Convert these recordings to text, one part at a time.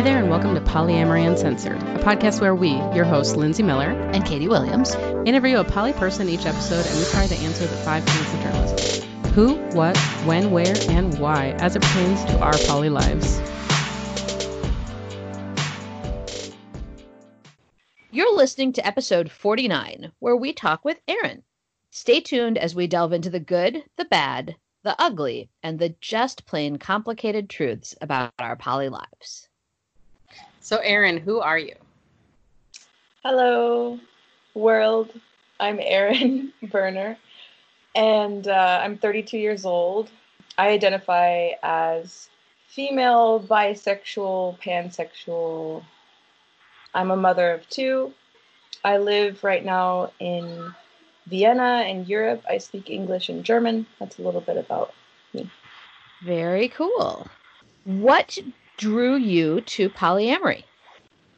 Hi there, and welcome to Polyamory Uncensored, a podcast where we, your hosts, Lindsay Miller and Katie Williams, interview a poly person each episode, and we try to answer the five tenets of journalism who, what, when, where, and why, as it pertains to our poly lives. You're listening to episode 49, where we talk with Aaron. Stay tuned as we delve into the good, the bad, the ugly, and the just plain complicated truths about our poly lives. So, Aaron, who are you? Hello, world. I'm Aaron Berner, and uh, I'm 32 years old. I identify as female, bisexual, pansexual. I'm a mother of two. I live right now in Vienna in Europe. I speak English and German. That's a little bit about me. Very cool. What drew you to polyamory?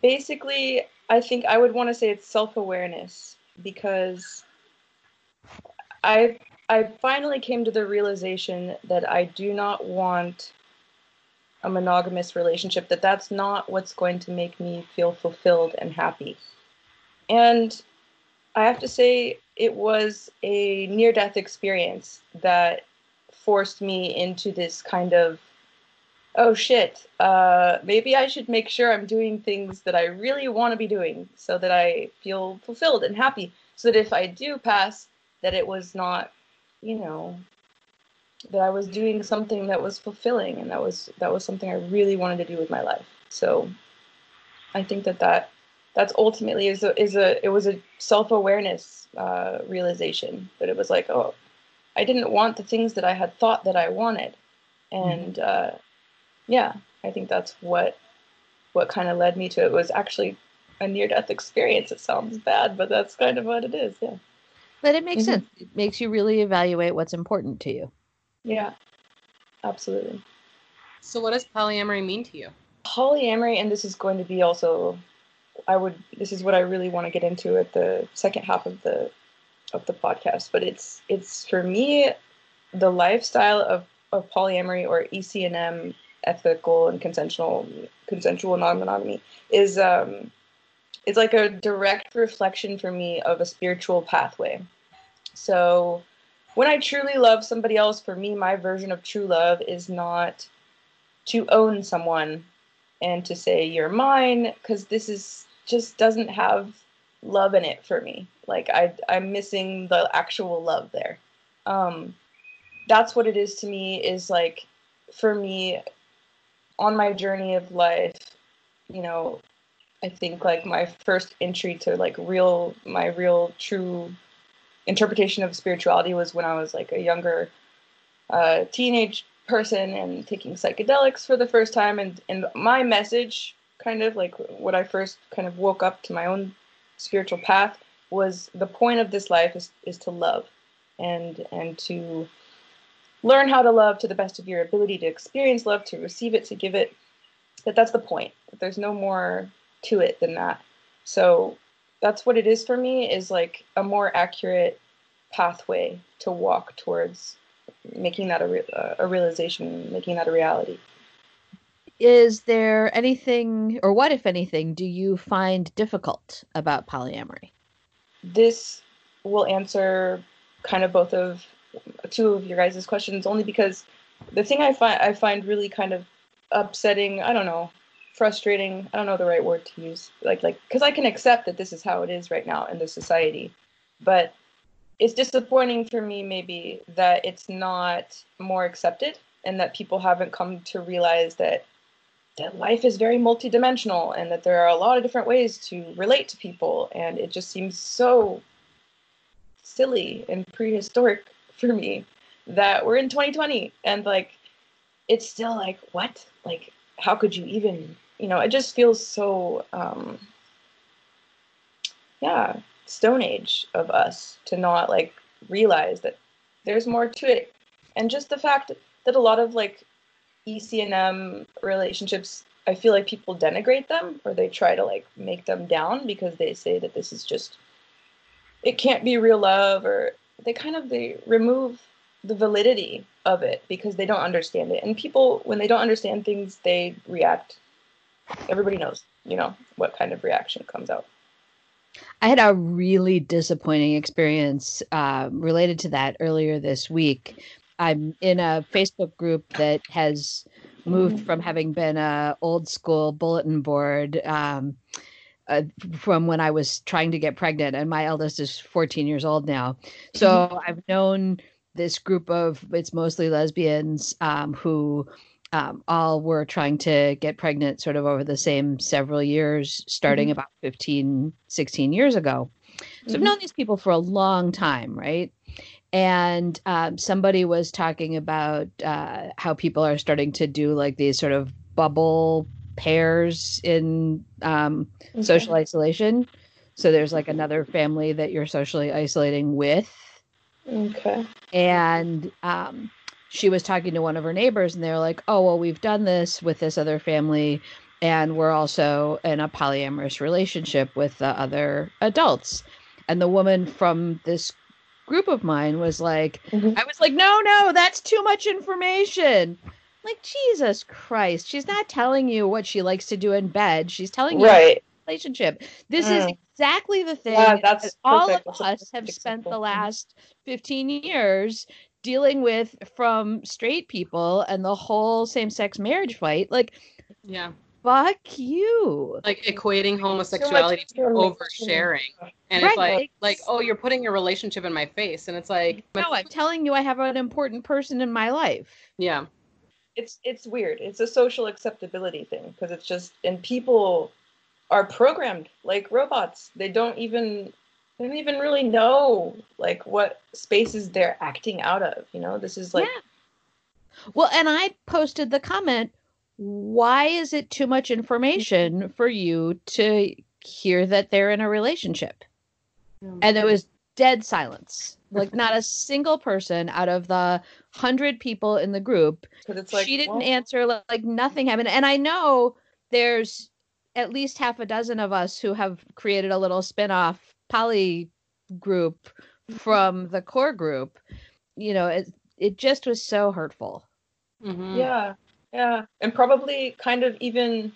Basically, I think I would want to say it's self-awareness because I I finally came to the realization that I do not want a monogamous relationship that that's not what's going to make me feel fulfilled and happy. And I have to say it was a near death experience that forced me into this kind of oh shit. Uh, maybe i should make sure i'm doing things that i really want to be doing so that i feel fulfilled and happy. So that if i do pass that it was not you know that i was doing something that was fulfilling and that was that was something i really wanted to do with my life. So i think that that that's ultimately is a is a it was a self-awareness uh, realization that it was like oh i didn't want the things that i had thought that i wanted. And uh, yeah i think that's what what kind of led me to it. Was actually a near death experience it sounds bad but that's kind of what it is yeah. But it makes mm-hmm. sense. It makes you really evaluate what's important to you. Yeah absolutely. So what does polyamory mean to you? Polyamory and this is going to be also I would this is what I really want to get into at the second half of the of the podcast, but it's it's for me the lifestyle of, of polyamory or ECNM ethical and consensual consensual non-monogamy is um it's like a direct reflection for me of a spiritual pathway. So when I truly love somebody else, for me, my version of true love is not to own someone and to say you're mine because this is just doesn't have love in it for me like i i'm missing the actual love there um that's what it is to me is like for me on my journey of life you know i think like my first entry to like real my real true interpretation of spirituality was when i was like a younger uh, teenage person and taking psychedelics for the first time. And and my message kind of like what I first kind of woke up to my own spiritual path was the point of this life is, is to love and and to learn how to love to the best of your ability to experience love to receive it to give it. That that's the point. There's no more to it than that. So that's what it is for me is like a more accurate pathway to walk towards making that a, re- a realization making that a reality. Is there anything, or what, if anything, do you find difficult about polyamory? This will answer kind of both of two of your guys' questions only because the thing I find I find really kind of upsetting, I don't know, frustrating, I don't know the right word to use. Like like cuz I can accept that this is how it is right now in the society. But it's disappointing for me maybe that it's not more accepted and that people haven't come to realize that that life is very multidimensional and that there are a lot of different ways to relate to people and it just seems so silly and prehistoric for me that we're in 2020 and like it's still like what? Like how could you even you know it just feels so um yeah stone age of us to not like realize that there's more to it. And just the fact that a lot of like ECNM relationships, I feel like people denigrate them or they try to like make them down because they say that this is just it can't be real love or they kind of they remove the validity of it because they don't understand it. And people when they don't understand things, they react everybody knows, you know, what kind of reaction comes out. I had a really disappointing experience uh, related to that earlier this week. I'm in a Facebook group that has moved from having been a old school bulletin board um, uh, from when I was trying to get pregnant, and my eldest is 14 years old now. So I've known this group of it's mostly lesbians um, who um, all were trying to get pregnant sort of over the same several years, starting Mhm. about 15, 16 years ago. So I've Mhm. known these people for a long time, right? And um, somebody was talking about uh, how people are starting to do like these sort of bubble pairs in um, Okay. social isolation. So there's like another family that you're socially isolating with. Okay. And um, she was talking to one of her neighbors, and they were like, Oh, well, we've done this with this other family. And we're also in a polyamorous relationship with the other adults. And the woman from this group of mine was like, Mhm. I was like, no, no, that's too much information. Like, Jesus Christ. She's not telling you what she likes to do in bed. She's telling you Right. relationship. This is Mm. exactly the thing Yeah, that's that all of That's us have perfect spent the. Last 15 years dealing with from straight people and the whole same sex marriage fight. Like, Yeah. fuck you. Like equating homosexuality to oversharing. And Right, it's like like- like, oh, you're putting your relationship in my face. And it's like No, I'm telling you, I have an important person in my life. yeah. It's it's weird. It's a social acceptability thing because it's just and people are programmed like robots. They don't even they don't even really know like what spaces they're acting out of. You know, this is like yeah. Well, and I posted the comment why is it too much information for you to hear that they're in a relationship? And it was dead silence. Like, not a single person out of the hundred people in the group it's like she didn't well, answer like, like nothing happened and i know there's at least half a dozen of us who have created a little spin-off poly group from the core group you know it, it just was so hurtful Mhm. Yeah, yeah, and probably kind of even.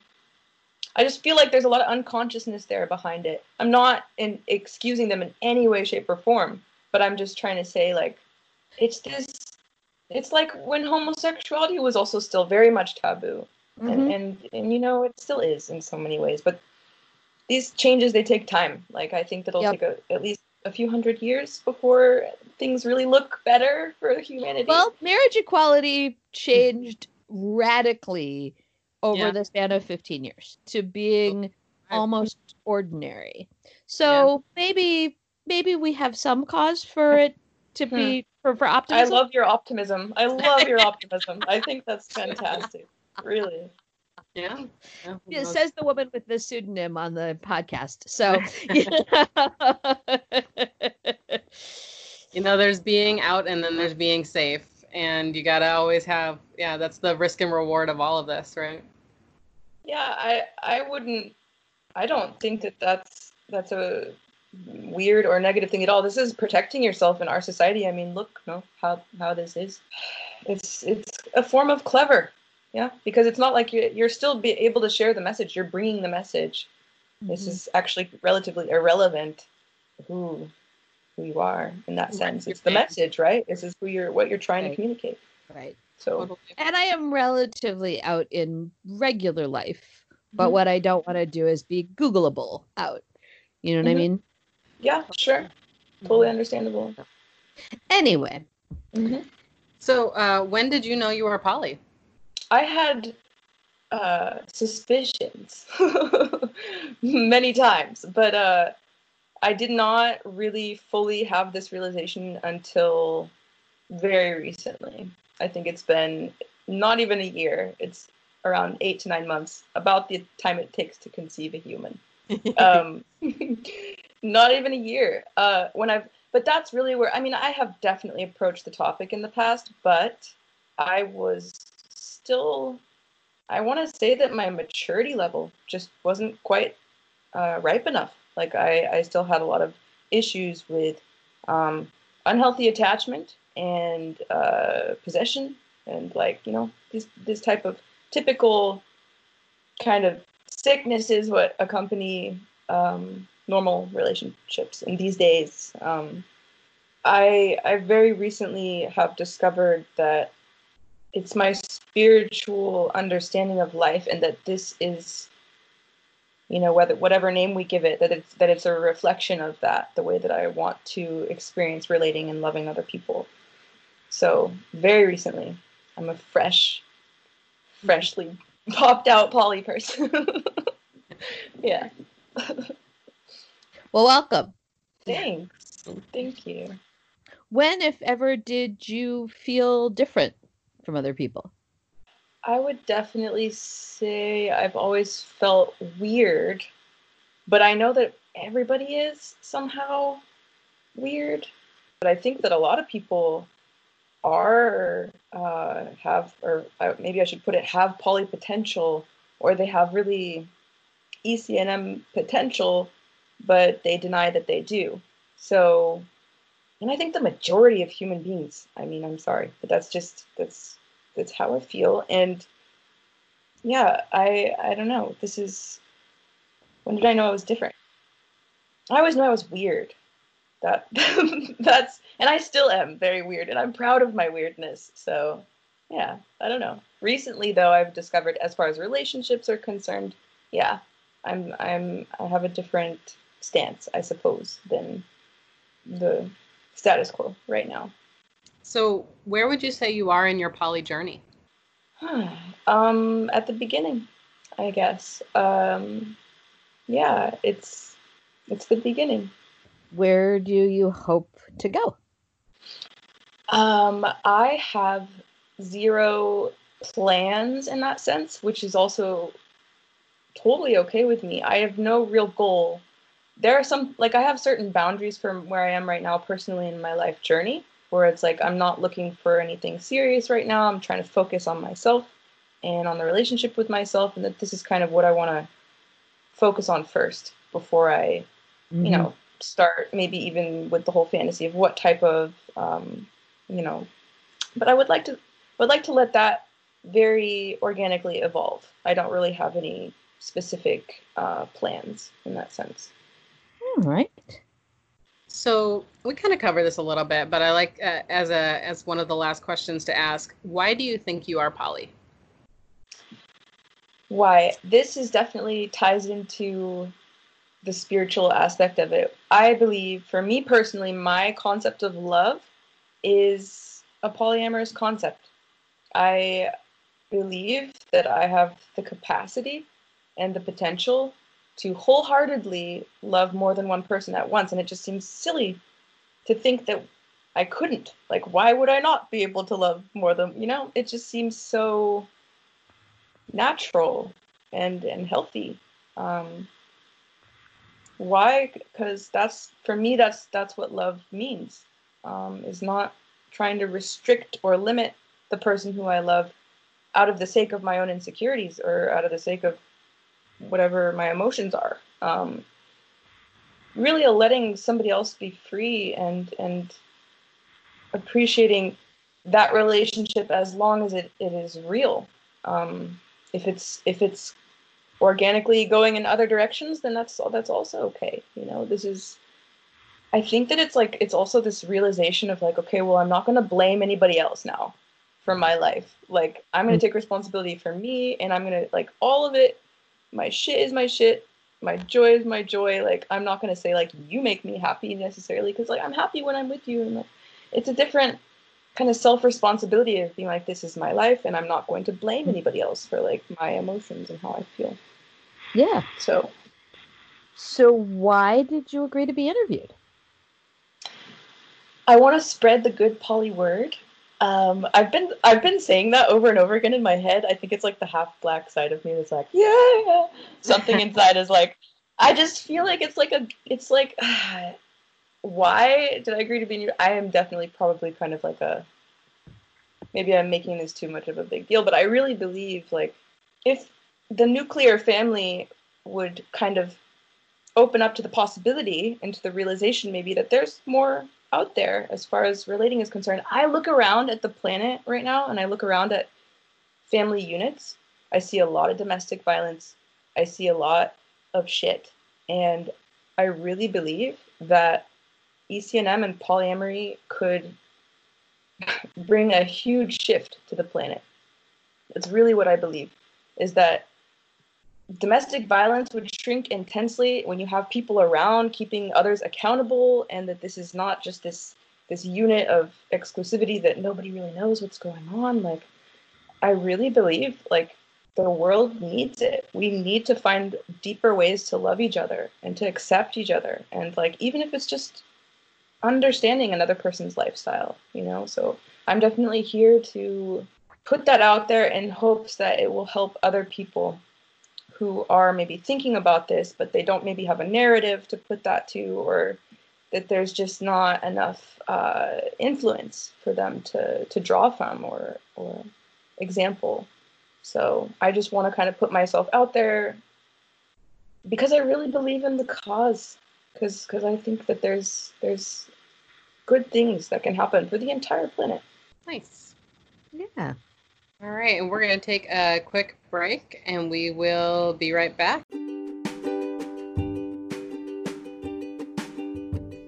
I just feel like there's a lot of unconsciousness there behind it. I'm not in excusing them in any way, shape, or form, but I'm just trying to say like, it's this. It's like when homosexuality was also still very much taboo, Mhm. and, and and you know it still is in so many ways. But these changes they take time. Like I think that'll Yep. take a, at least a few hundred years before things really look better for humanity. well marriage equality changed radically over Yeah. the span of 15 years to being I- almost ordinary so maybe maybe we have some cause for it to Hmm. be for, for I love your optimism. I love your optimism. I think that's fantastic. Really. Yeah. yeah. Yeah, says the woman with the pseudonym on the podcast. So, you know, there's being out and then there's being safe. And you gotta always have yeah, that's the risk and reward of all of this, right? Yeah, I I wouldn't I don't think that that's that's a weird or negative thing at all. This is protecting yourself in our society. I mean, look, no, how how this is. It's it's a form of clever. Yeah, because it's not like you're, you're still be able to share the message. You're bringing the message. This mm-hmm. is actually relatively irrelevant who who you are in that sense. It's the message, right? This is who you're what you're trying Right. to communicate. right. So Totally. And I am relatively out in regular life, but Mhm. what I don't want to do is be Googleable out. You know what I Mhm. mean? yeah, sure, totally understandable. Anyway, hmm So, uh, when did you know you were poly? I had uh, suspicions many times, but uh, I did not really fully have this realization until very recently. I think it's been not even a year. It's around eight to nine months, about the time it takes to conceive a human. um, not even a year. Uh, when I've, but that's really where I mean, I have definitely approached the topic in the past, but I was still. I want to say that my maturity level just wasn't quite uh, ripe enough. Like I, I still had a lot of issues with um, unhealthy attachment and uh, possession, and like you know this this type of typical kind of sickness is what accompany um, normal relationships in these days. Um, I I very recently have discovered that it's my spiritual understanding of life, and that this is, you know, whether whatever name we give it, that it's that it's a reflection of that, the way that I want to experience relating and loving other people. So very recently, I'm a fresh, freshly popped out poly person. yeah. Well, welcome. Thanks. Thank you. When, if ever, did you feel different from other people? I would definitely say I've always felt weird, but I know that everybody is somehow weird. But I think that a lot of people are uh, have, or maybe I should put it, have poly potential, or they have really ECNM potential, but they deny that they do. So, and I think the majority of human beings, I mean, I'm sorry, but that's just, that's, that's how I feel. And yeah, I, I don't know. This is, when did I know I was different? I always knew I was weird. That, that's, and I still am very weird, and I'm proud of my weirdness. So, yeah, I don't know. Recently, though, I've discovered, as far as relationships are concerned, yeah, I'm, I'm, I have a different stance, I suppose, than the status quo right now. So, where would you say you are in your poly journey? um, at the beginning, I guess. Um, yeah, it's it's the beginning. Where do you hope to go? Um, I have zero plans in that sense, which is also totally okay with me. I have no real goal there are some like I have certain boundaries from where I am right now personally in my life journey where it's like I'm not looking for anything serious right now. I'm trying to focus on myself and on the relationship with myself and that this is kind of what I want to focus on first before I mm-hmm. you know start maybe even with the whole fantasy of what type of um, you know but I would like to would like to let that very organically evolve. I don't really have any specific uh, plans in that sense. All right. So we kind of cover this a little bit, but I like uh, as a as one of the last questions to ask. Why do you think you are poly? Why this is definitely ties into the spiritual aspect of it. I believe, for me personally, my concept of love is a polyamorous concept. I believe that I have the capacity and the potential to wholeheartedly love more than one person at once. And it just seems silly to think that I couldn't. Like, why would I not be able to love more than, you know, it just seems so natural and, and healthy. Um, why? Because that's, for me, that's, that's what love means, um, is not trying to restrict or limit the person who I love out of the sake of my own insecurities or out of the sake of whatever my emotions are. Um, really, a letting somebody else be free and and appreciating that relationship as long as it, it is real. Um, if it's if it's organically going in other directions, then that's that's also okay. You know, this is. I think that it's like it's also this realization of like, okay, well, I'm not going to blame anybody else now for my life. Like, I'm going to mm. take responsibility for me, and I'm going to like all of it my shit is my shit my joy is my joy like i'm not going to say like you make me happy necessarily because like i'm happy when i'm with you and like, it's a different kind of self responsibility of being like this is my life and i'm not going to blame anybody else for like my emotions and how i feel. Yeah. So. So why did you agree to be interviewed? I want to spread the good poly word um, I've been I've been saying that over and over again in my head. I think it's like the half black side of me that's like, yeah. Something inside is like, I just feel like it's like a it's like uh, why did I agree to be your I am definitely probably kind of like a maybe I'm making this too much of a big deal, but I really believe like if the nuclear family would kind of open up to the possibility and to the realization maybe that there's more out there as far as relating is concerned. I look around at the planet right now and I look around at family units. I see a lot of domestic violence, I see a lot of shit. And I really believe that ECNM and polyamory could bring a huge shift to the planet. That's really what I believe is that domestic violence would shrink intensely when you have people around keeping others accountable and that this is not just this this unit of exclusivity that nobody really knows what's going on. Like i really believe like the world needs it. We need to find deeper ways to love each other and to accept each other. And like even if it's just understanding another person's lifestyle you know? So i'm definitely here to put that out there in hopes that it will help other people who are maybe thinking about this, but they don't maybe have a narrative to put that to, or that there's just not enough uh, influence for them to, to draw from or, or example. So I just want to kind of put myself out there because I really believe in the cause. Because because I think that there's there's good things that can happen for the entire planet. Nice. Yeah. All right, and we're going to take a quick break and we will be right back.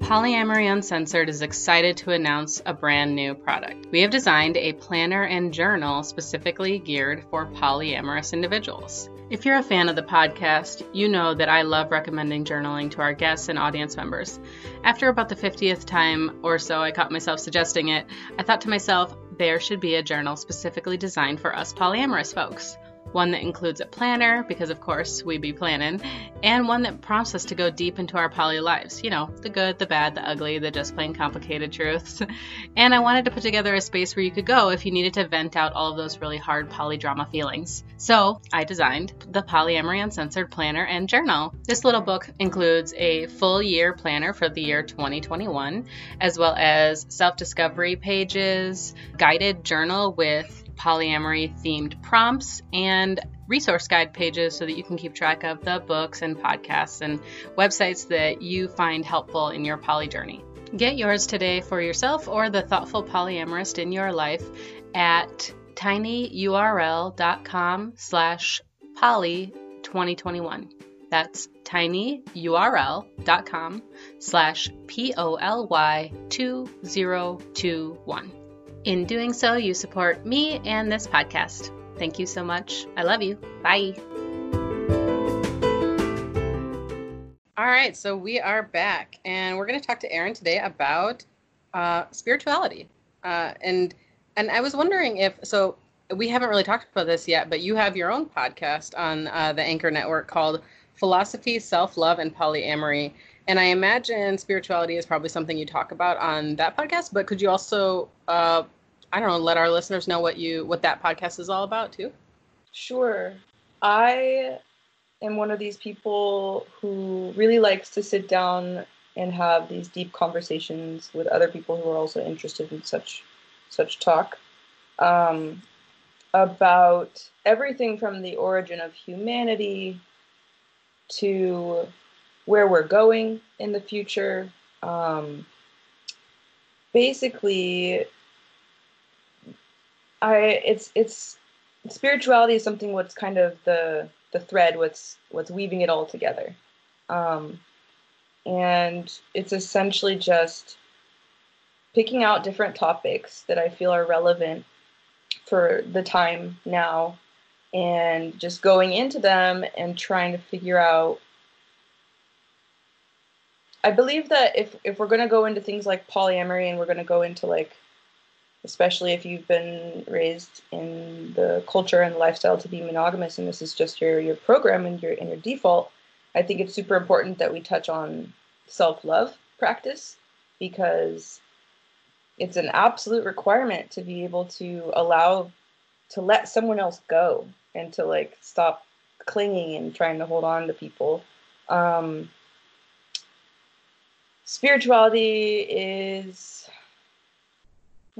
Polyamory Uncensored is excited to announce a brand new product. We have designed a planner and journal specifically geared for polyamorous individuals. If you're a fan of the podcast, you know that I love recommending journaling to our guests and audience members. After about the 50th time or so I caught myself suggesting it, I thought to myself, there should be a journal specifically designed for us polyamorous folks one that includes a planner, because of course we be planning, and one that prompts us to go deep into our poly lives. You know, the good, the bad, the ugly, the just plain complicated truths. and I wanted to put together a space where you could go if you needed to vent out all of those really hard polydrama feelings. So I designed the Polyamory Uncensored Planner and Journal. This little book includes a full year planner for the year 2021, as well as self discovery pages, guided journal with polyamory themed prompts and resource guide pages so that you can keep track of the books and podcasts and websites that you find helpful in your poly journey. Get yours today for yourself or the thoughtful polyamorist in your life at tinyurl.com slash poly 2021. That's tinyurl.com slash P-O-L-Y 2021. In doing so, you support me and this podcast. Thank you so much. I love you. Bye. All right, so we are back, and we're going to talk to Aaron today about uh, spirituality. Uh, and and I was wondering if so we haven't really talked about this yet, but you have your own podcast on uh, the Anchor Network called Philosophy, Self Love, and Polyamory. And I imagine spirituality is probably something you talk about on that podcast. But could you also uh, I don't know, let our listeners know what you what that podcast is all about too. Sure. I am one of these people who really likes to sit down and have these deep conversations with other people who are also interested in such such talk um, about everything from the origin of humanity to where we're going in the future. Um, basically, I it's it's spirituality is something what's kind of the the thread what's what's weaving it all together. Um, and it's essentially just picking out different topics that I feel are relevant for the time now and just going into them and trying to figure out I believe that if if we're going to go into things like polyamory and we're going to go into like especially if you've been raised in the culture and lifestyle to be monogamous and this is just your your program and your and your default i think it's super important that we touch on self-love practice because it's an absolute requirement to be able to allow to let someone else go and to like stop clinging and trying to hold on to people. Um, spirituality is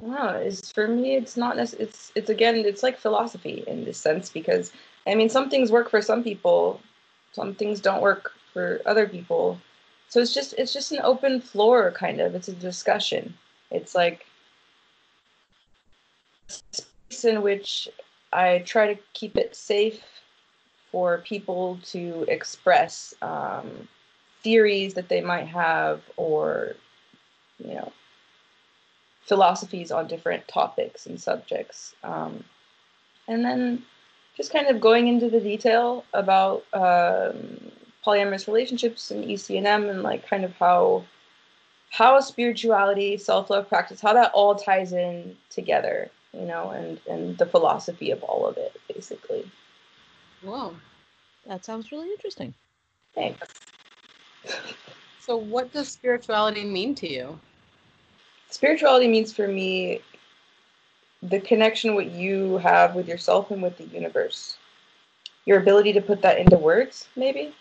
no, it's for me. It's not. It's it's again. It's like philosophy in this sense because I mean, some things work for some people, some things don't work for other people. So it's just it's just an open floor kind of. It's a discussion. It's like space in which I try to keep it safe for people to express um, theories that they might have or you know philosophies on different topics and subjects um, and then just kind of going into the detail about um, polyamorous relationships and ecnm and like kind of how how spirituality self-love practice how that all ties in together you know and and the philosophy of all of it basically Whoa. That sounds really interesting. thanks So, what does spirituality mean to you? Spirituality means for me the connection what you have with yourself and with the universe. Your ability to put that into words maybe?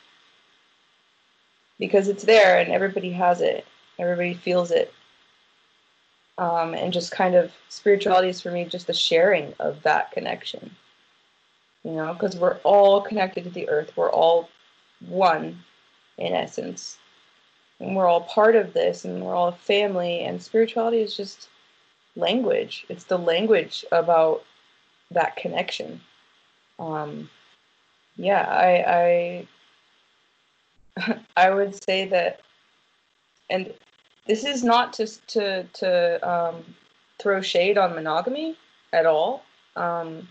Because it's there and everybody has it. Everybody feels it. Um, and just kind of spirituality is for me just the sharing of that connection. You know because we're all connected to the earth. We're all one in essence and we're all part of this and we're all a family and spirituality is just language. It's the language about that connection. Um, yeah i i i would say that and this is not to to to um, throw shade on monogamy at all. Um,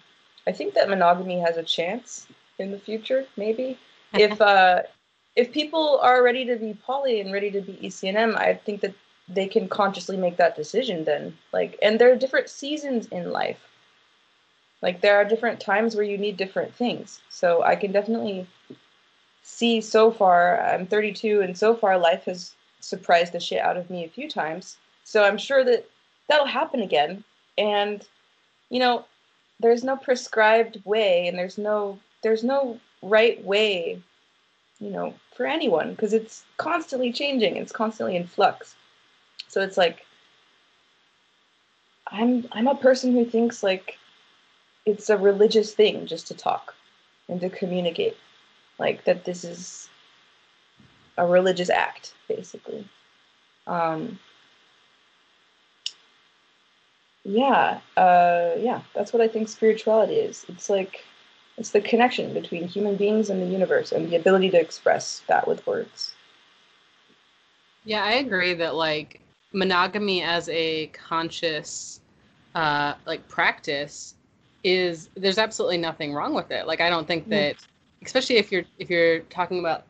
i think that monogamy has a chance in the future maybe. If uh if people are ready to be poly and ready to be ECNM, I think that they can consciously make that decision then. Like, and there are different seasons in life. Like, there are different times where you need different things. So I can definitely see so far, I'm 32, and so far life has surprised the shit out of me a few times. So I'm sure that that'll happen again. And, you know, there's no prescribed way and there's no there's no right way you know, for anyone because it's constantly changing. It's constantly in flux. So it's like I'm I'm a person who thinks like it's a religious thing just to talk and to communicate. Like that this is a religious act, basically. Um, yeah, uh, yeah, that's what I think spirituality is. It's like it's the connection between human beings and the universe and the ability to express that with words. Yeah, I agree that like monogamy as a conscious uh like practice is there's absolutely nothing wrong with it. Like I don't think that especially if you're if you're talking about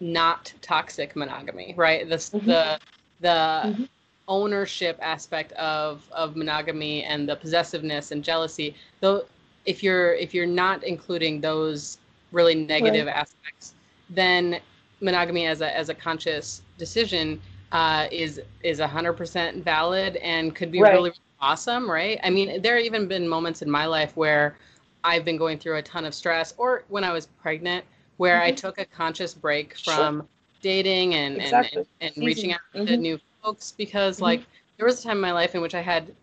not toxic monogamy, right? The Mhm. the the Mhm. ownership aspect of of monogamy and the possessiveness and jealousy. Though if you're if you're not including those really negative aspects, then monogamy as a as a conscious decision uh, is is hundred percent valid and could be Right. really awesome, right? I mean, there have even been moments in my life where I've been going through a ton of stress, or when I was pregnant, where I Mhm. took a conscious break Sure. from dating and Exactly. and, and, reaching out to Mhm. new folks because Mhm. like there was a time in my life in which I had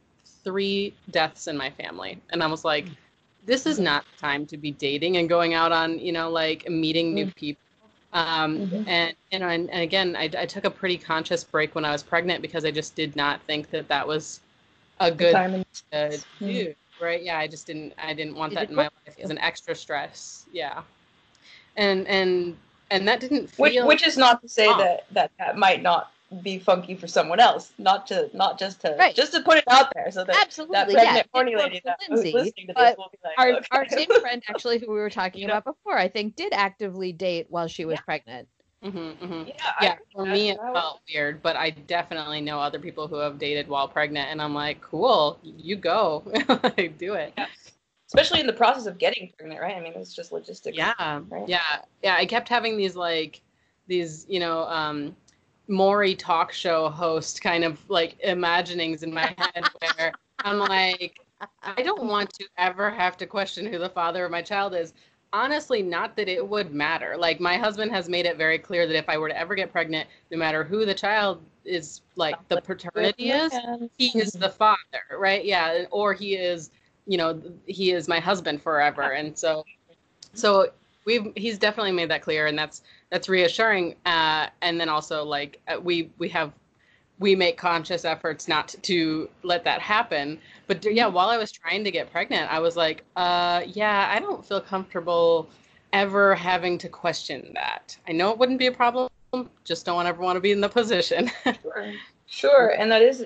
three deaths in my family, and I was like, this is not the time to be dating and going out on you know like meeting new Mhm. people. Um, Mhm. and you know, and, and again, I, I took a pretty conscious break when I was pregnant because I just did not think that that was a The good time and uh, Mhm. right? Yeah, I just didn't I didn't want Did that in my work? life as an extra stress. Yeah. And and and that didn't which feel which is not to say wrong. that, that that might not be funky for someone else. Not to not just to Right. just to put it out there so that Absolutely, that yeah. pregnant it horny lady for that Lindsay, listening to this will be like, our okay. our same friend actually who we were talking You know? about before, I think, did actively date while she was Yeah. pregnant. Mhm, mhm. yeah, Yeah, I, for that- me it felt weird, but I definitely know other people who have dated while pregnant, and I'm like, cool, you go, like, do it. yeah. especially in the process of getting pregnant, right? I mean, it's just logistics. Yeah, Right. yeah, yeah. I kept having these like these, you know, um, Maury talk show host kind of like imaginings in my head where I'm like, I don't want to ever have to question who the father of my child is. Honestly, not that it would matter. Like my husband has made it very clear that if I were to ever get pregnant, no matter who the child is, like the paternity is, he is the father, right? Yeah, or he is, you know, he is my husband forever, and so, so we've he's definitely made that clear, and that's that's reassuring. Uh, and then also like uh, we we have we make conscious efforts not to let that happen. But yeah, while I was trying to get pregnant, I was like, uh, yeah, I don't feel comfortable ever having to question that. I know it wouldn't be a problem, just don't ever want to be in the position. sure. Sure, and that is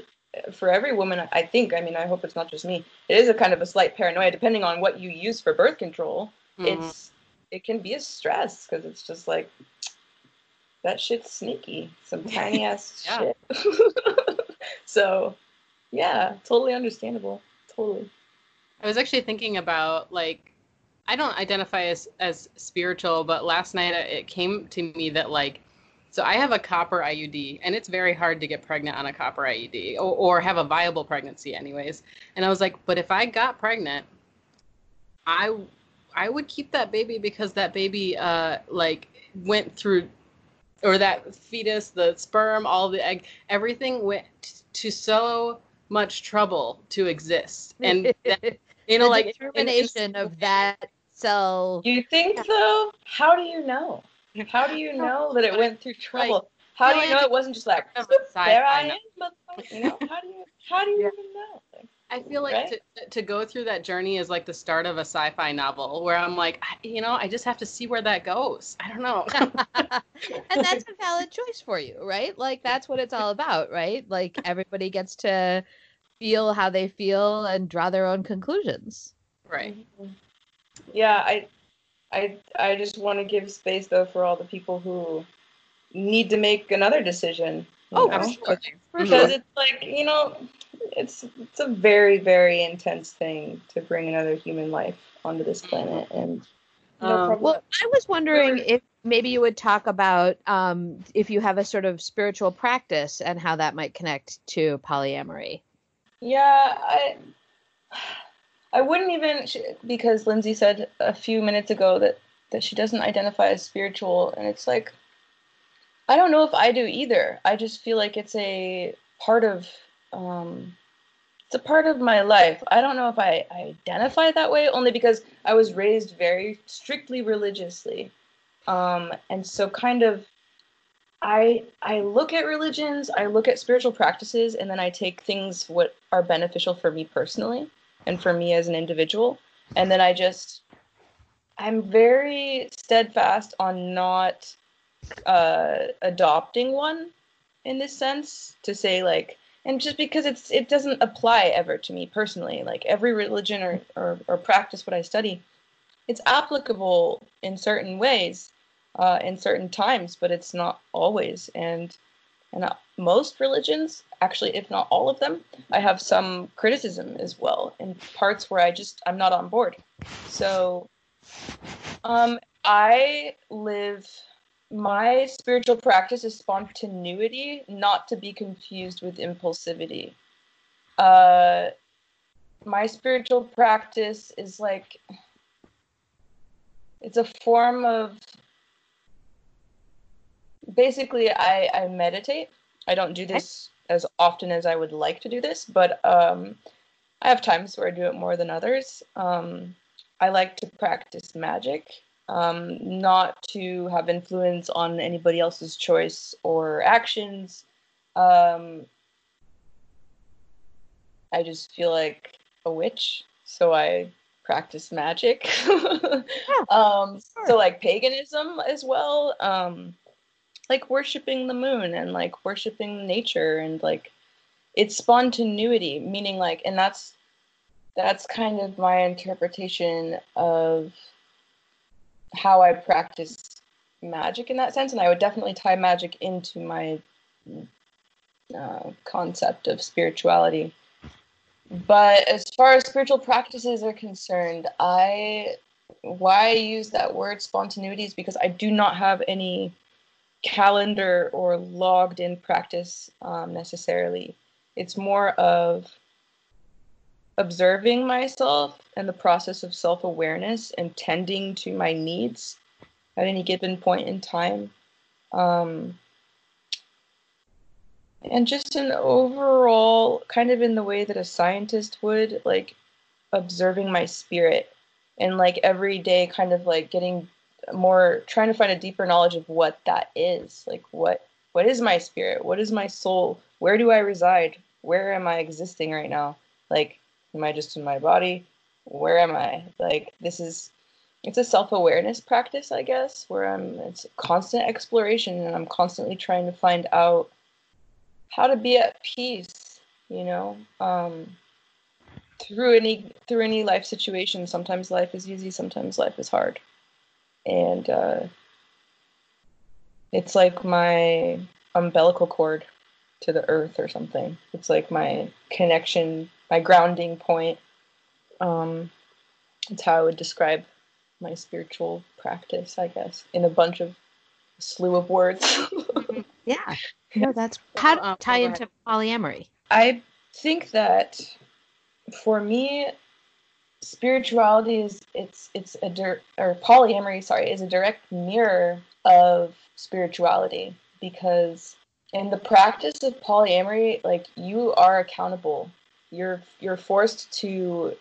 for every woman. I think. I mean, I hope it's not just me. It is a kind of a slight paranoia, depending on what you use for birth control. Mm-hmm. It's it can be a stress because it's just like that shit's sneaky. Some tiny ass shit. so, yeah, totally understandable. Totally. I was actually thinking about like I don't identify as as spiritual, but last night uh, it came to me that like so I have a copper IUD, and it's very hard to get pregnant on a copper IUD or, or have a viable pregnancy, anyways. And I was like, but if I got pregnant, I I would keep that baby because that baby uh like went through or that fetus, the sperm, all the egg, everything went to so much trouble to exist. And that, you know, like determination of that cell. You think though? How do you know? How do you know that it went through trouble? Like, how do you know it wasn't just like there I am? You know, how do you how do you even know? I feel like right? to, to go through that journey is like the start of a sci-fi novel where I'm like, you know, I just have to see where that goes. I don't know. and that's a valid choice for you, right? Like that's what it's all about, right? Like everybody gets to feel how they feel and draw their own conclusions. Right. Yeah, I I I just want to give space though for all the people who need to make another decision. Oh, know? absolutely. Because mm-hmm. it's like, you know, it's it's a very very intense thing to bring another human life onto this planet and um, well i was wondering if maybe you would talk about um, if you have a sort of spiritual practice and how that might connect to polyamory. Yeah i i wouldn't even because lindsay said a few minutes ago that that she doesn't identify as spiritual and it's like i don't know if i do either. I just feel like it's a part of um, it's a part of my life. I don't know if I, I identify that way, only because I was raised very strictly religiously. Um, and so kind of I I look at religions, I look at spiritual practices, and then I take things what are beneficial for me personally and for me as an individual. And then I just I'm very steadfast on not uh, adopting one in this sense to say like and just because it's it doesn't apply ever to me personally like every religion or, or, or practice what i study it's applicable in certain ways uh, in certain times but it's not always. And and uh, most religions actually if not all of them i have some criticism as well in parts where i just i'm not on board. So um i live my spiritual practice is spontaneity, not to be confused with impulsivity. Uh, my spiritual practice is like it's a form of basically I, I meditate. I don't do this as often as I would like to do this, but um, I have times where I do it more than others. Um, I like to practice magic um, not to have influence on anybody else's choice or actions. Um, I just feel like a witch, so I practice magic. um, So like paganism as well, um, like worshiping the moon and like worshiping nature and like it's spontaneity, meaning like, and that's that's kind of my interpretation of how I practice magic in that sense, and I would definitely tie magic into my uh, concept of spirituality. But as far as spiritual practices are concerned, I why I use that word spontaneity is because I do not have any calendar or logged in practice um, necessarily. It's more of observing myself and the process of self awareness and tending to my needs at any given point in time. Um, and just an overall kind of in the way that a scientist would like observing my spirit and like every day kind of like getting more trying to find a deeper knowledge of what that is like what what is my spirit? What is my soul? Where do i reside? Where am i existing right now? Like Am I just in my body? Where am I? Like this is it's a self-awareness practice, I guess, where I'm it's constant exploration and I'm constantly trying to find out how to be at peace, you know. Um, through any through any life situation, sometimes life is easy, sometimes life is hard. And uh, it's like my umbilical cord to the earth or something. It's like my connection, my grounding point. Um, it's how I would describe my spiritual practice, I guess, in a bunch of slew of words. yeah. No, that's how to um, tie into polyamory. I think that for me, spirituality is it's it's a dir- or polyamory, sorry, is a direct mirror of spirituality because in the practice of polyamory, like you are accountable. You're you're forced to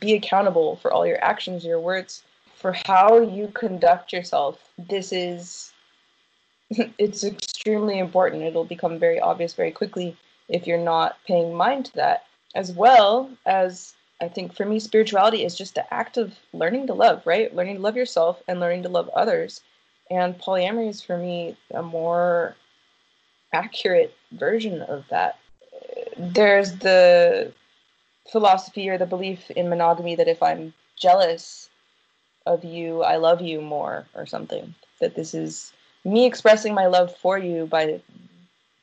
be accountable for all your actions, your words, for how you conduct yourself. This is it's extremely important. It'll become very obvious very quickly if you're not paying mind to that. As well as I think for me, spirituality is just the act of learning to love, right? Learning to love yourself and learning to love others. And polyamory is for me a more accurate version of that. There's the philosophy or the belief in monogamy that if I'm jealous of you, I love you more or something. That this is me expressing my love for you by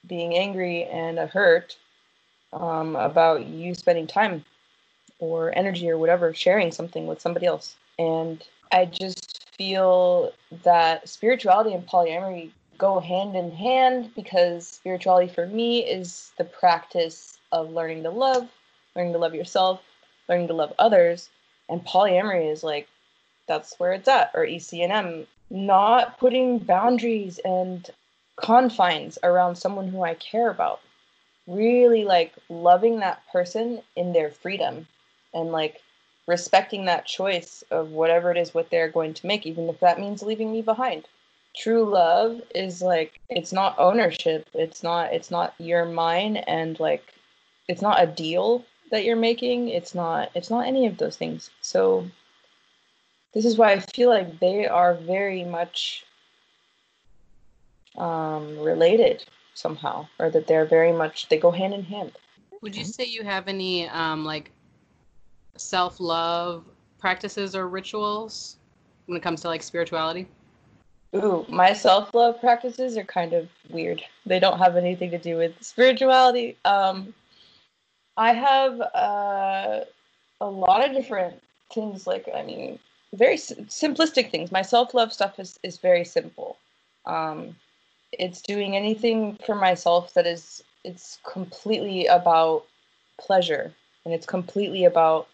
being angry and hurt um, about you spending time or energy or whatever sharing something with somebody else. And I just feel that spirituality and polyamory go hand in hand because spirituality for me is the practice of learning to love, learning to love yourself, learning to love others. And polyamory is like, that's where it's at, or ECNM, not putting boundaries and confines around someone who I care about. Really like loving that person in their freedom and like respecting that choice of whatever it is what they're going to make, even if that means leaving me behind true love is like it's not ownership. It's not it's not your mine and like it's not a deal that you're making. It's not it's not any of those things. So this is why i feel like they are very much um, related somehow or that they're very much they go hand in hand. Would you say you have any um, like self-love practices or rituals when it comes to like spirituality Ooh, my self love practices are kind of weird. They don't have anything to do with spirituality. Um, I have uh, a lot of different things. Like, I mean, very simplistic things. My self love stuff is is very simple. Um, it's doing anything for myself that is it's completely about pleasure, and it's completely about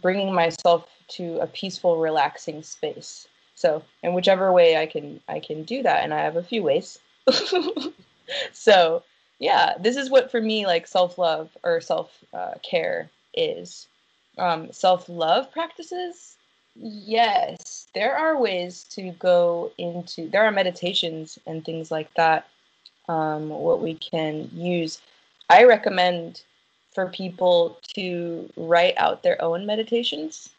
bringing myself to a peaceful, relaxing space. So, in whichever way I can I can do that, and I have a few ways. so, yeah, this is what for me like self love or self uh, care is. Um, self love practices. Yes, there are ways to go into. There are meditations and things like that. Um, what we can use. I recommend for people to write out their own meditations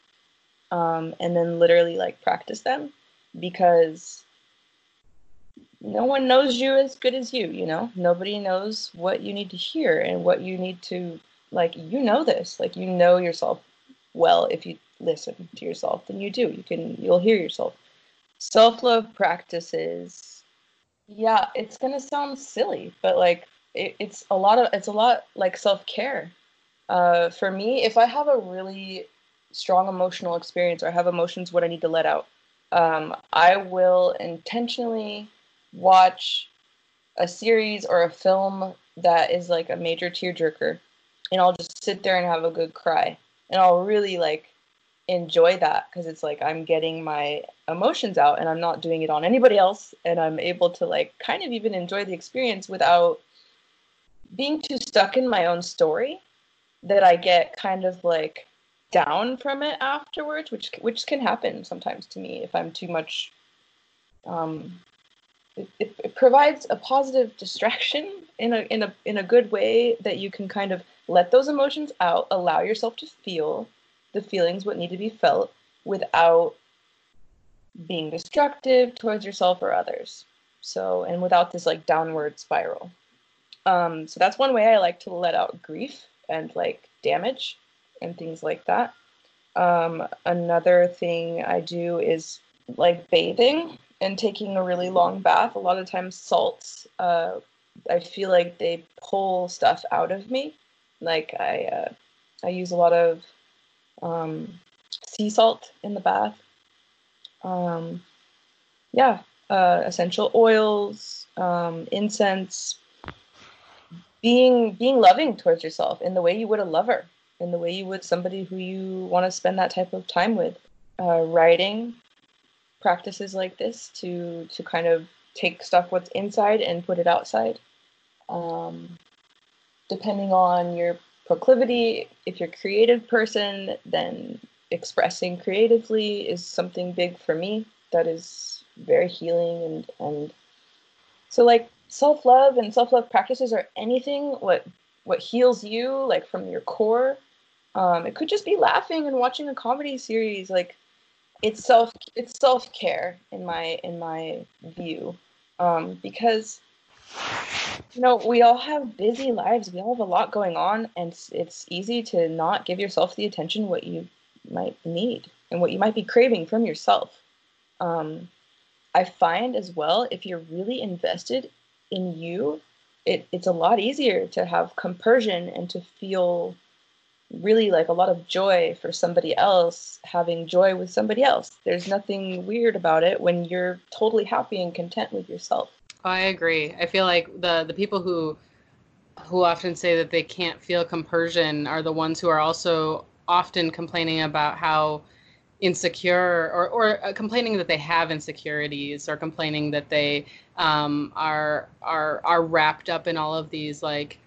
um, and then literally like practice them because no one knows you as good as you you know? Nobody knows what you need to hear and what you need to like you know this. Like you know yourself well if you listen to yourself then you do. You can you'll hear yourself. Self-love practices yeah it's gonna sound silly but like it, it's a lot of it's a lot like self-care. Uh, for me if i have a really strong emotional experience or have emotions what I need to let out, um, I will intentionally watch a series or a film that is like a major tearjerker, and I'll just sit there and have a good cry, and I'll really like enjoy that because it's like I'm getting my emotions out and I'm not doing it on anybody else, and I'm able to like kind of even enjoy the experience without being too stuck in my own story that I get kind of like down from it afterwards, which which can happen sometimes to me if I'm too much. Um, it, it, it provides a positive distraction in a in a in a good way that you can kind of let those emotions out, allow yourself to feel the feelings what need to be felt, without being destructive towards yourself or others. So, and without this like downward spiral. Um, so that's one way I like to let out grief and like damage and things like that. Um, another thing I do is like bathing and taking a really long bath. A lot of times, salts, uh, I feel like they pull stuff out of me. Like I, uh, I use a lot of um, sea salt in the bath. Um, yeah, uh, essential oils, um, incense, being being loving towards yourself in the way you would a lover, in the way you would somebody who you want to spend that type of time with. Uh, writing practices like this to to kind of take stuff what's inside and put it outside. Um, depending on your proclivity, if you're a creative person, then expressing creatively is something big for me. That is very healing and and so like self love and self love practices are anything what what heals you like from your core. Um, it could just be laughing and watching a comedy series. Like it's self it's self care in my in my view um, because you know we all have busy lives. We all have a lot going on, and it's, it's easy to not give yourself the attention what you might need and what you might be craving from yourself. Um, I find as well if you're really invested in you, it, it's a lot easier to have compersion and to feel really like a lot of joy for somebody else having joy with somebody else. There's nothing weird about it when you're totally happy and content with yourself. I agree. I feel like the the people who who often say that they can't feel compersion are the ones who are also often complaining about how insecure or, or uh, complaining that they have insecurities or complaining that they um, are are are wrapped up in all of these like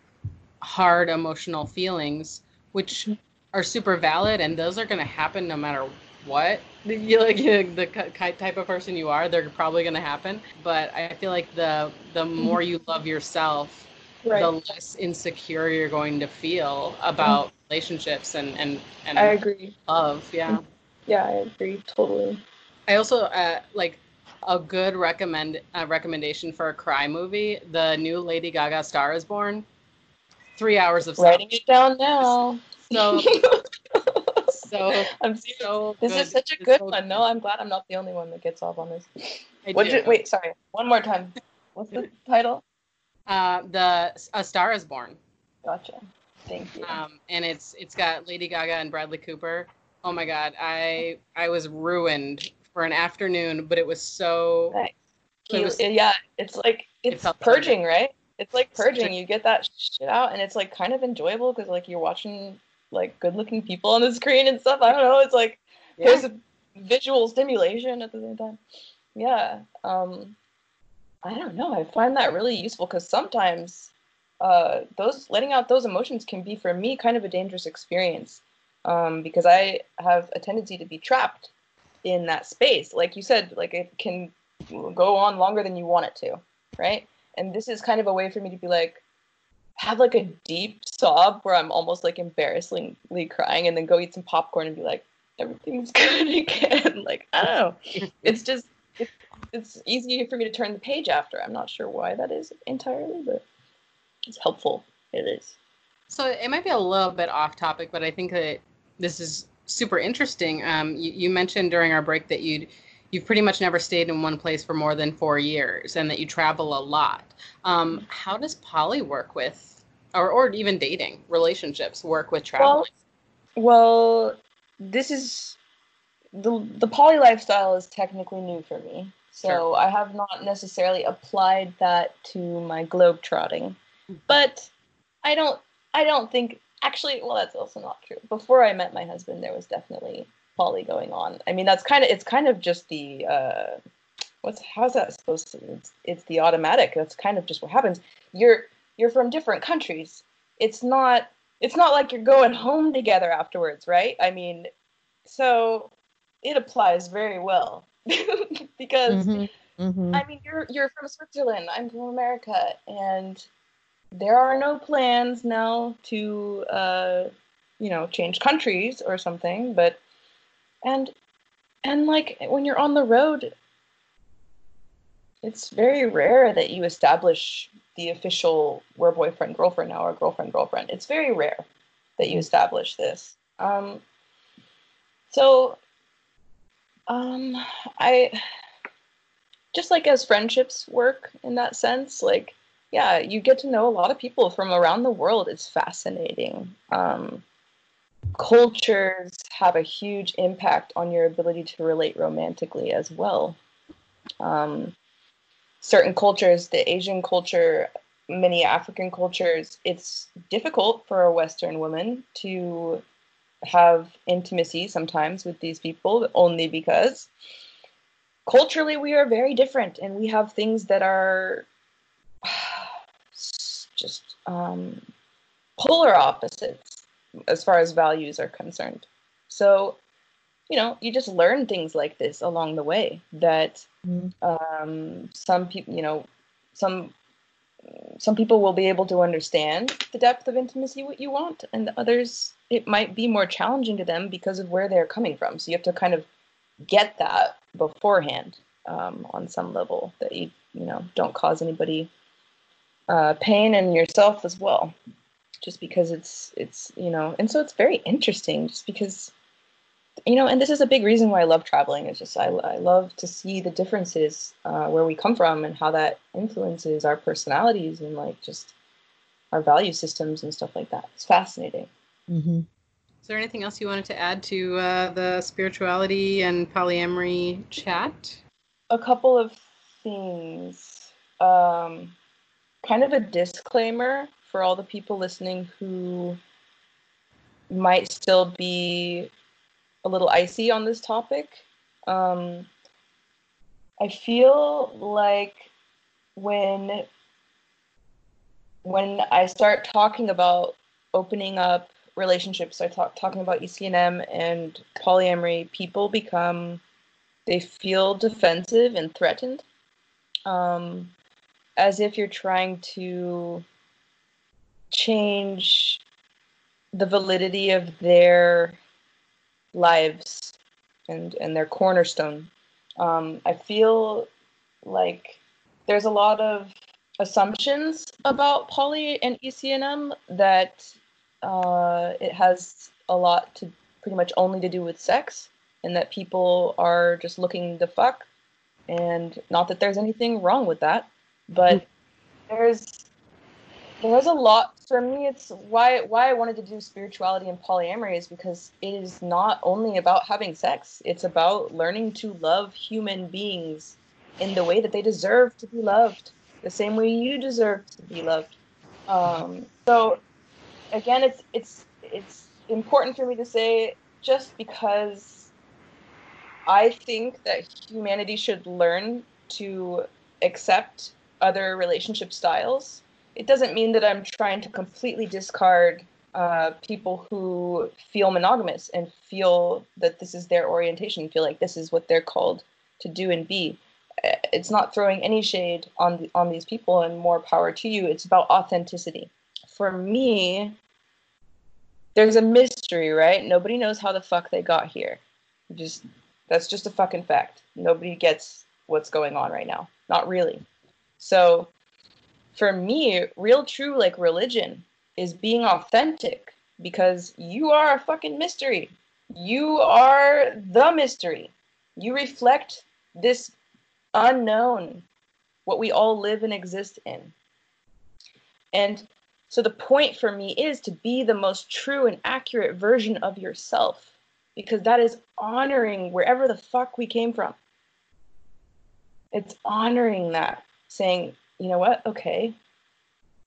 hard emotional feelings which mm-hmm. are super valid and those are going to happen no matter what you like the mm-hmm. type of person you are they're probably going to happen but i feel like the the mm-hmm. more you love yourself right. the less insecure you're going to feel about relationships and and and I agree. Love, yeah. Yeah, I agree totally. I also uh, like a good recommend uh, recommendation for a cry movie. The new Lady Gaga Star is Born. Three hours of writing it down now. So so I'm. So this good. is such a good one. No, I'm glad I'm not the only one that gets off on this. You, wait, sorry. One more time. What's the title? Uh, the A Star is Born. Gotcha. Thank you. Um, and it's it's got Lady Gaga and Bradley Cooper. Oh my God, I I was ruined for an afternoon, but it was so. Nice. It was, yeah, it's like it's it purging, right? It's like purging. You get that shit out, and it's like kind of enjoyable because like you're watching like good-looking people on the screen and stuff. I don't know. It's like yeah. there's a visual stimulation at the same time. Yeah. Um, I don't know. I find that really useful because sometimes uh, those letting out those emotions can be for me kind of a dangerous experience um, because I have a tendency to be trapped in that space. Like you said, like it can go on longer than you want it to, right? And this is kind of a way for me to be like, have like a deep sob where I'm almost like embarrassingly crying, and then go eat some popcorn and be like, everything's good again. like I don't know, it's just it's, it's easy for me to turn the page after. I'm not sure why that is entirely, but it's helpful. It is. So it might be a little bit off topic, but I think that this is super interesting. Um, you, you, mentioned during our break that you'd you've pretty much never stayed in one place for more than four years, and that you travel a lot. Um, how does poly work with, or or even dating relationships work with traveling? Well, well this is the the poly lifestyle is technically new for me. So sure. I have not necessarily applied that to my globe trotting. But I don't I don't think actually well that's also not true. Before I met my husband there was definitely poly going on. I mean that's kind of it's kind of just the uh what's how's that supposed to it's, it's the automatic. That's kind of just what happens. You're you're from different countries. It's not it's not like you're going home together afterwards, right? I mean, so it applies very well because mm-hmm. Mm-hmm. I mean, you're you're from Switzerland, I'm from America, and there are no plans now to uh, you know change countries or something but and and like when you're on the road, it's very rare that you establish the official we're boyfriend girlfriend now or girlfriend girlfriend. It's very rare that you establish this. Um, so um, I just like as friendships work in that sense, like yeah, you get to know a lot of people from around the world. It's fascinating. Um, cultures have a huge impact on your ability to relate romantically as well. Um, certain cultures, the Asian culture, many African cultures, it's difficult for a Western woman to have intimacy sometimes with these people only because culturally we are very different and we have things that are just um, polar opposites as far as values are concerned. So, you know, you just learn things like this along the way that mm. um, some people, you know, some some people will be able to understand the depth of intimacy what you want and others it might be more challenging to them because of where they're coming from so you have to kind of get that beforehand um, on some level that you you know don't cause anybody uh, pain and yourself as well just because it's it's you know and so it's very interesting just because you know and this is a big reason why i love traveling it's just i, I love to see the differences uh, where we come from and how that influences our personalities and like just our value systems and stuff like that. It's fascinating. Mm-hmm. is there anything else you wanted to add to uh, the spirituality and polyamory chat? A couple of things. Um, kind of a disclaimer for all the people listening who might still be a little icy on this topic. Um, I feel like when when I start talking about opening up relationships, I talk talking about ECNM and polyamory, people become they feel defensive and threatened. Um, as if you're trying to change the validity of their lives and and their cornerstone. Um, I feel like there's a lot of assumptions about poly and ECNM that uh, it has a lot to pretty much only to do with sex, and that people are just looking to fuck, and not that there's anything wrong with that, but there's there's a lot for me it's why why i wanted to do spirituality and polyamory is because it is not only about having sex it's about learning to love human beings in the way that they deserve to be loved the same way you deserve to be loved um, so again it's it's it's important for me to say just because i think that humanity should learn to accept other relationship styles. It doesn't mean that I'm trying to completely discard uh, people who feel monogamous and feel that this is their orientation, feel like this is what they're called to do and be. Uh, it's not throwing any shade on on these people and more power to you. It's about authenticity. For me, there's a mystery, right? Nobody knows how the fuck they got here. Just that's just a fucking fact. Nobody gets what's going on right now. Not really. So for me, real true like religion is being authentic because you are a fucking mystery. You are the mystery. You reflect this unknown, what we all live and exist in. And so the point for me is to be the most true and accurate version of yourself because that is honoring wherever the fuck we came from. It's honoring that saying, you know what? Okay,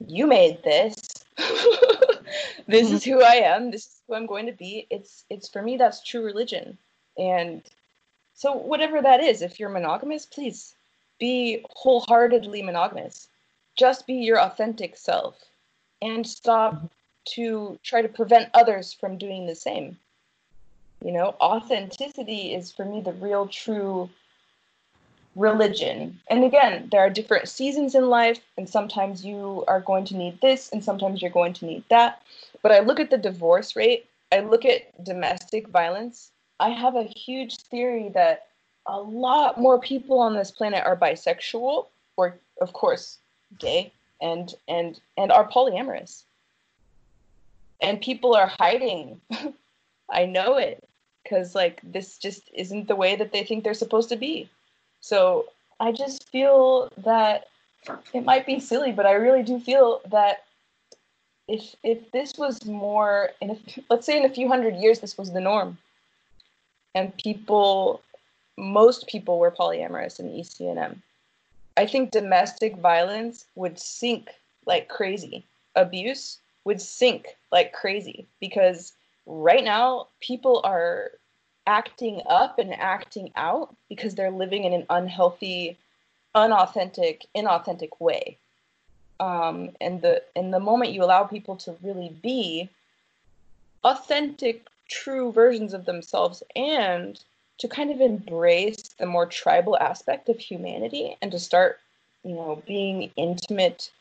you made this. this is who I am. This is who I'm going to be. It's it's for me that's true religion. And so whatever that is, if you're monogamous, please be wholeheartedly monogamous. Just be your authentic self and stop to try to prevent others from doing the same. You know, authenticity is for me the real true religion. And again, there are different seasons in life, and sometimes you are going to need this, and sometimes you're going to need that. But I look at the divorce rate, I look at domestic violence. I have a huge theory that a lot more people on this planet are bisexual or of course gay and and and are polyamorous and people are hiding i know it because like this just isn't the way that they think they're supposed to be so i just feel that it might be silly but i really do feel that if if this was more in a, let's say in a few hundred years this was the norm. And people most people were polyamorous in ecnm i think domestic violence would sink like crazy. Abuse would sink like crazy because right now people are acting up and acting out because they're living in an unhealthy unauthentic inauthentic way. Um, and the in the moment you allow people to really be authentic true versions of themselves and to kind of embrace the more tribal aspect of humanity and to start you know being intimate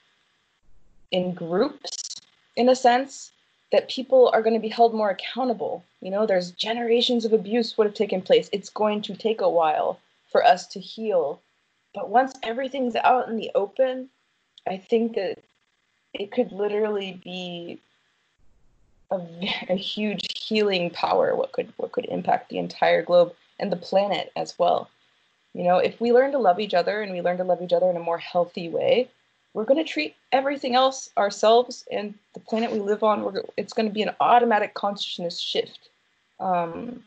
in groups in a sense that people are going to be held more accountable. You know, there's generations of abuse would have taken place. It's going to take a while for us to heal. But once everything's out in the open, I think that it could literally be a, a huge healing power what could what could impact the entire globe and the planet as well. You know, if we learn to love each other and we learn to love each other in a more healthy way, we're going to treat everything else ourselves and the planet we live on. It's going to be an automatic consciousness shift. Um,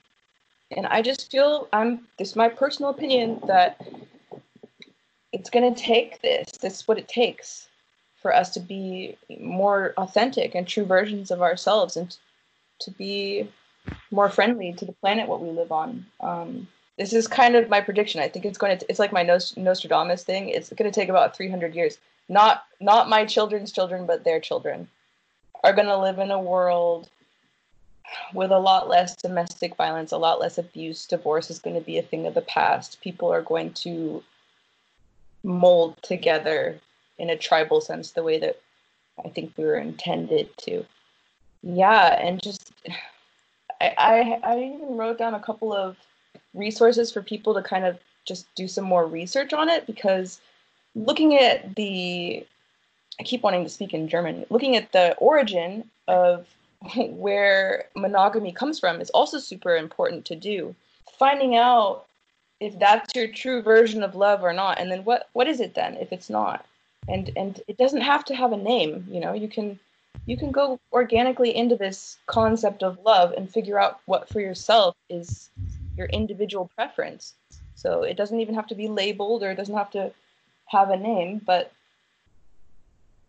and i just feel i'm this is my personal opinion that it's going to take this this is what it takes for us to be more authentic and true versions of ourselves and to be more friendly to the planet what we live on. Um, this is kind of my prediction. I think it's going to it's like my nostradamus thing. It's going to take about 300 years not not my children's children, but their children, are going to live in a world with a lot less domestic violence, a lot less abuse. Divorce is going to be a thing of the past. People are going to mold together in a tribal sense the way that I think we were intended to. Yeah, and just I, I, I even wrote down a couple of resources for people to kind of just do some more research on it because looking at the I keep wanting to speak in German. Looking at the origin of where monogamy comes from is also super important to do. Finding out if that's your true version of love or not, and then what what is it then if it's not? And and it doesn't have to have a name. You know, you can you can go organically into this concept of love and figure out what for yourself is your individual preference. So it doesn't even have to be labeled or it doesn't have to have a name, but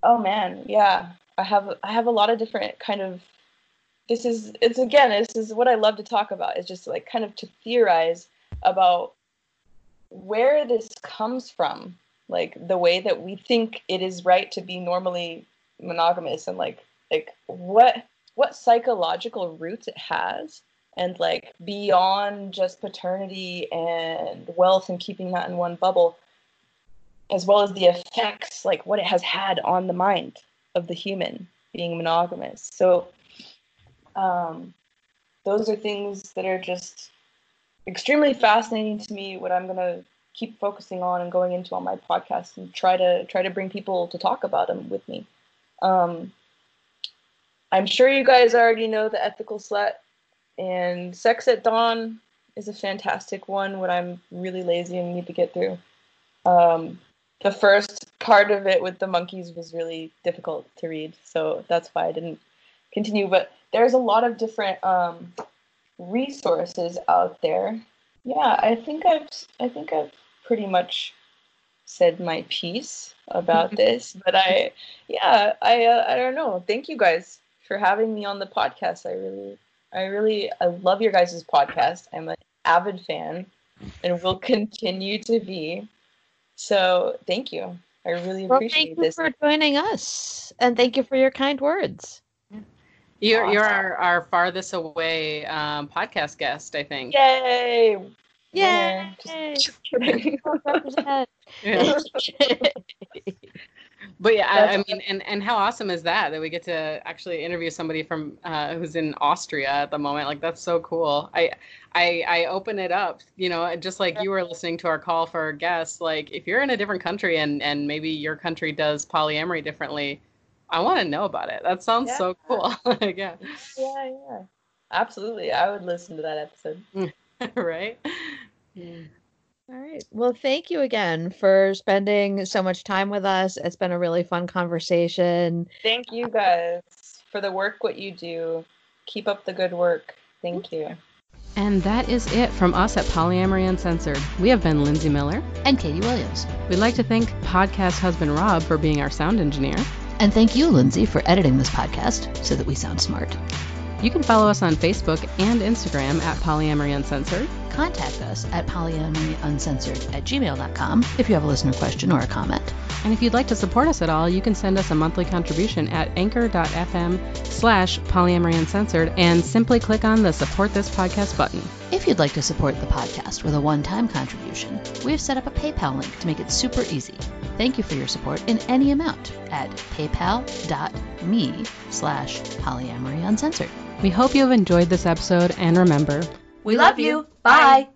oh man, yeah, I have I have a lot of different kind of this is it's again this is what I love to talk about is just like kind of to theorize about where this comes from, like the way that we think it is right to be normally monogamous and like like what what psychological roots it has and like beyond just paternity and wealth and keeping that in one bubble as well as the effects, like what it has had on the mind of the human being monogamous. So, um, those are things that are just extremely fascinating to me. What I'm gonna keep focusing on and going into on my podcast and try to try to bring people to talk about them with me. Um, I'm sure you guys already know the ethical slut and sex at dawn is a fantastic one What I'm really lazy and need to get through. Um, the first part of it with the monkeys was really difficult to read, so that's why I didn't continue. But there's a lot of different um, resources out there. Yeah, I think I've I think I've pretty much said my piece about this, but I yeah I uh, I don't know. Thank you guys for having me on the podcast. I really I really I love your guys' podcast. I'm an avid fan and will continue to be. So thank you. I really well, appreciate thank you for joining us, and thank you for your kind words. You're you're our, our farthest away um, podcast guest, I think. Yay! Yay! Yeah. but yeah, I, I, mean, and, and how awesome is that that we get to actually interview somebody from uh, who's in Austria at the moment? Like that's so cool. I I I open it up, you know, just like you were listening to our call for our guests. Like if you're in a different country and and maybe your country does polyamory differently, I want to know about it. That sounds yeah. so cool. yeah. Yeah, yeah. Absolutely. I would listen to that episode. right? Yeah. All right. Well, thank you again for spending so much time with us. It's been a really fun conversation. Thank you guys for the work what you do. Keep up the good work. Thank you. And that is it from us at Polyamory Uncensored. We have been Lindsay Miller and Katie Williams. We'd like to thank podcast husband Rob for being our sound engineer. And thank you, Lindsay, for editing this podcast so that we sound smart. You can follow us on Facebook and Instagram at Polyamory Uncensored. Contact us at polyamoryuncensored at gmail.com if you have a listener question or a comment. And if you'd like to support us at all, you can send us a monthly contribution at anchor.fm slash polyamoryuncensored and simply click on the support this podcast button. If you'd like to support the podcast with a one-time contribution, we've set up a PayPal link to make it super easy. Thank you for your support in any amount at paypal.me slash polyamoryuncensored. We hope you have enjoyed this episode and remember, we love you. Bye.